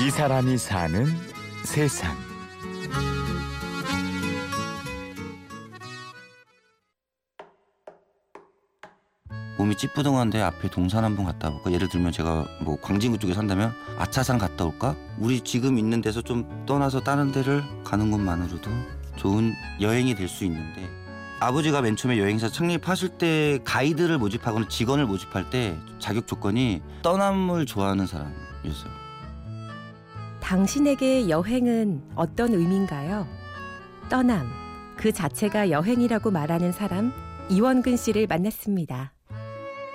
이 사람이 사는 세상. 몸이 찌뿌둥한데 앞에 동산 한번 갔다 올까? 예를 들면 제가 뭐 광진구 쪽에 산다면 아차산 갔다 올까? 우리 지금 있는 데서 좀 떠나서 다른 데를 가는 것만으로도 좋은 여행이 될 수 있는데 아버지가 맨 처음에 여행사 창립하실 때 가이드를 모집하거나 직원을 모집할 때 자격 조건이 떠남을 좋아하는 사람이었어요. 당신에게 여행은 어떤 의미인가요? 떠남, 그 자체가 여행이라고 말하는 사람 이원근 씨를 만났습니다.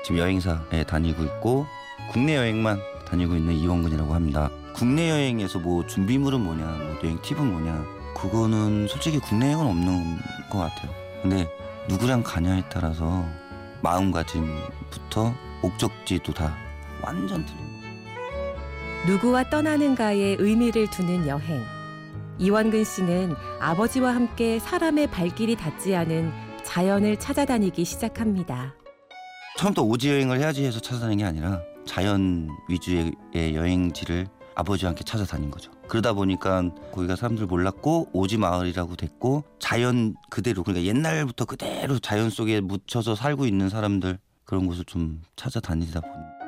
지금 여행사에 다니고 있고 국내 여행만 다니고 있는 이원근이라고 합니다. 국내 여행에서 뭐 준비물은 뭐냐, 뭐 여행 팁은 뭐냐, 그거는 솔직히 국내 여행은 없는 것 같아요. 근데 누구랑 가냐에 따라서 마음가짐부터 목적지도 다 완전 거예요. 누구와 떠나는가에 의미를 두는 여행. 이원근 씨는 아버지와 함께 사람의 발길이 닿지 않은 자연을 찾아다니기 시작합니다. 처음부터 오지 여행을 해야지 해서 찾아다니는 게 아니라 자연 위주의 여행지를 아버지와 함께 찾아다닌 거죠. 그러다 보니까 거기가 사람들 몰랐고 오지 마을이라고 됐고 자연 그대로 그러니까 옛날부터 그대로 자연 속에 묻혀서 살고 있는 사람들 그런 곳을 좀 찾아다니다 보니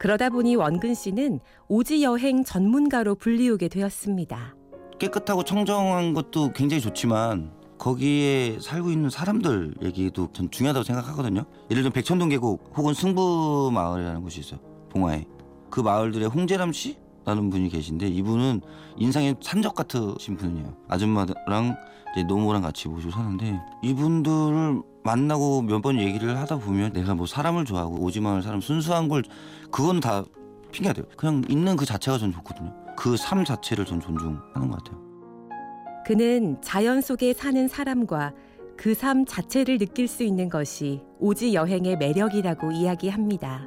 그러다 보니 원근 씨는 오지 여행 전문가로 불리우게 되었습니다. 깨끗하고 청정한 것도 굉장히 좋지만 거기에 살고 있는 사람들 얘기도 전 중요하다고 생각하거든요. 예를 들면 백천동 계곡 혹은 승부 마을이라는 곳이 있어요. 봉화에 그 마을들의 홍재람 씨? 라는 분이 계신데 이분은 인상의 산적 같으신 분이에요. 아줌마랑 노모랑 같이 모시고 사는데 이분들을 만나고 몇 번 얘기를 하다 보면 내가 뭐 사람을 좋아하고 오지마을 사람 순수한 걸 그거는 다 핑계가 돼요. 그냥 있는 그 자체가 전 좋거든요. 그 삶 자체를 전 존중하는 것 같아요. 그는 자연 속에 사는 사람과 그 삶 자체를 느낄 수 있는 것이 오지 여행의 매력이라고 이야기합니다.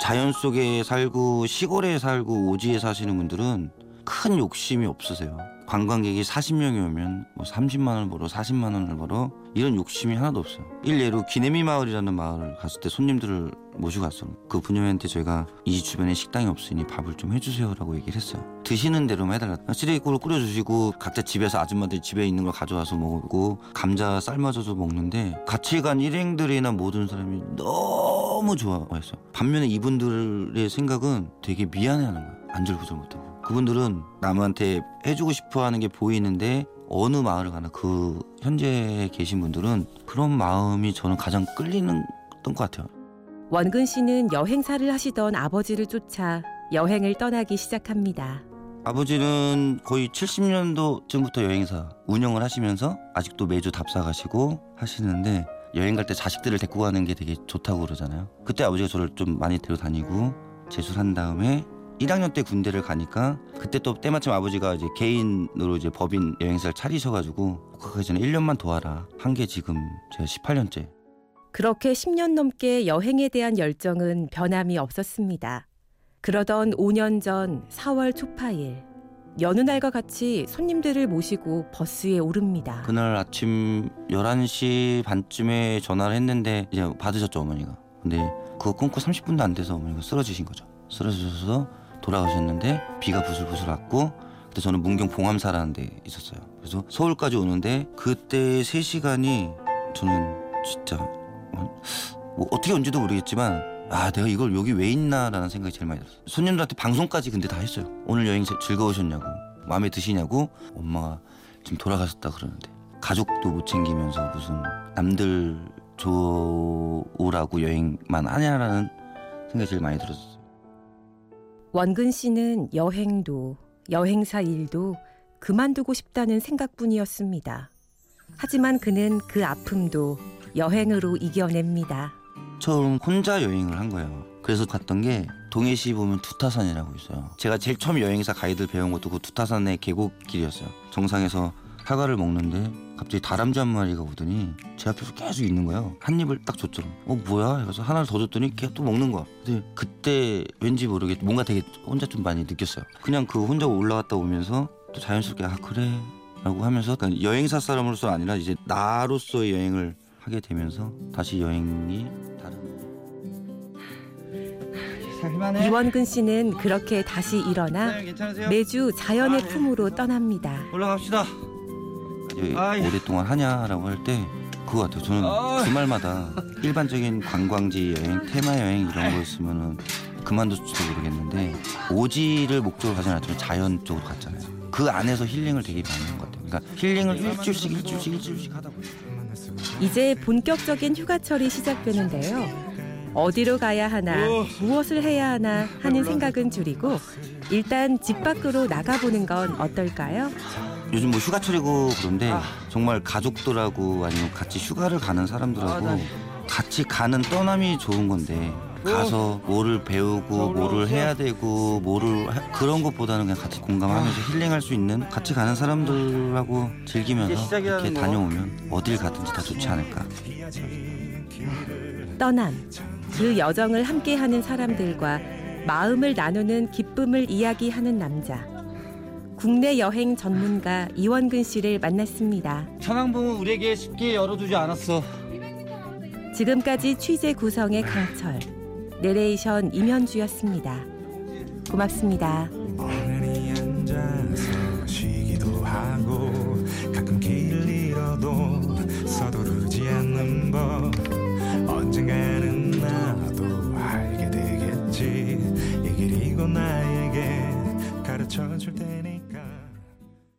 자연 속에 살고 시골에 살고 오지에 사시는 분들은 큰 욕심이 없으세요. 관광객이 40명이 오면 뭐 30만 원을 벌어 40만 원을 벌어 이런 욕심이 하나도 없어요. 일례로 기내미 마을이라는 마을을 갔을 때 손님들을 모시고 갔어요. 그 부녀한테 저희가 이 주변에 식당이 없으니 밥을 좀 해주세요라고 얘기를 했어요. 드시는 대로만 해달라. 쓰레기국을 끓여주시고 각자 집에서 아줌마들이 집에 있는 걸 가져와서 먹고 감자 삶아줘서 먹는데 같이 간 일행들이나 모든 사람이 너무 좋아했어요. 반면에 이분들의 생각은 되게 미안해하는 거예요. 안절부절 못하고. 그분들은 남한테 해주고 싶어 하는 게 보이는데 어느 마을을 가나 그 현재 계신 분들은 그런 마음이 저는 가장 끌리는 것 같아요. 원근 씨는 여행사를 하시던 아버지를 쫓아 여행을 떠나기 시작합니다. 아버지는 거의 70년도쯤부터 여행사 운영을 하시면서 아직도 매주 답사 가시고 하시는데 여행 갈 때 자식들을 데리고 가는 게 되게 좋다고 그러잖아요. 그때 아버지가 저를 좀 많이 데려 다니고 재수한 다음에 1학년 때 군대를 가니까 그때 또 때마침 아버지가 이제 개인으로 이제 법인 여행사를 차리셔가지고 복학하기 전에 1년만 더 하라 한 게 지금 제가 18년째. 그렇게 10년 넘게 여행에 대한 열정은 변함이 없었습니다. 그러던 5년 전 4월 초파일 여느 날과 같이 손님들을 모시고 버스에 오릅니다. 그날 아침 11시 반쯤에 전화를 했는데 이제 받으셨죠 어머니가. 근데 그거 끊고 30분도 안 돼서 어머니가 쓰러지신 거죠. 쓰러지셔서 돌아가셨는데 비가 부슬부슬 왔고 그때 저는 문경 봉암사라는 데 있었어요. 그래서 서울까지 오는데 그때 3시간이 저는 진짜 뭐 어떻게 온지도 모르겠지만 아 내가 이걸 여기 왜 있나라는 생각이 제일 많이 들었어요. 손님들한테 방송까지 근데 다 했어요. 오늘 여행 즐거우셨냐고 마음에 드시냐고 엄마가 지금 돌아가셨다 그러는데 가족도 못 챙기면서 무슨 남들 좋으라고 여행만 하냐라는 생각이 제일 많이 들었어요. 원근 씨는 여행도 여행사 일도 그만두고 싶다는 생각뿐이었습니다. 하지만 그는 그 아픔도 여행으로 이겨냅니다. 처음 혼자 여행을 한 거예요. 그래서 갔던 게 동해시 보면 두타산이라고 있어요. 제가 제일 처음 여행사 가이드 배운 것도 그 두타산의 계곡길이었어요. 정상에서 사과를 먹는데 갑자기 다람쥐 한 마리가 오더니 제 앞에서 계속 있는 거예요. 한 입을 딱 줬죠. 어 뭐야? 그래서 하나를 더 줬더니 걔 또 먹는 거야. 근데 그때 왠지 모르게 뭔가 되게 혼자 좀 많이 느꼈어요. 그냥 그 혼자 올라갔다 오면서 또 자연스럽게 아 그래 라고 하면서 그러니까 여행사 사람으로서 아니라 이제 나로서의 여행을 하게 되면서 다시 여행이 다른. 이원근 씨는 그렇게 다시 일어나 네? 매주 자연의 아, 네. 품으로 떠납니다. 올라갑시다. 왜 아이. 오랫동안 하냐라고 할 때 그거 같아요. 저는 아. 주말마다 일반적인 관광지 여행, 테마 여행 이런 거였으면은 그만뒀지도 모르겠는데 오지를 목적으로 가지 않았지만 자연 쪽으로 갔잖아요. 그 안에서 힐링을 되게 많이 한 것 같아요. 그러니까 힐링을 일주일씩 일주일씩 일주일씩 하다 보니까 이제 본격적인 휴가철이 시작되는데요. 어디로 가야 하나, 무엇을 해야 하나 하는 생각은 줄이고 일단 집 밖으로 나가보는 건 어떨까요? 요즘 뭐 휴가철이고 그런데 아. 정말 가족들하고 아니면 같이 휴가를 가는 사람들하고 아, 난- 같이 가는 떠남이 좋은 건데 가서 뭐를 배우고. 뭐를 해야 되고 뭐를 하- 그런 것보다는 그냥 같이 공감하면서 힐링할 수 있는 같이 가는 사람들하고 이제 즐기면서 시작이라는 이렇게 거. 다녀오면 어딜 가든지 다 좋지 않을까 떠남, 그 여정을 함께하는 사람들과 마음을 나누는 기쁨을 이야기하는 남자. 국내 여행 전문가 이원근 씨를 만났습니다. 천왕봉은 우리에게 쉽게 열어두지 않았어. 지금까지 취재 구성의 강철, 내레이션 임현주였습니다. 고맙습니다.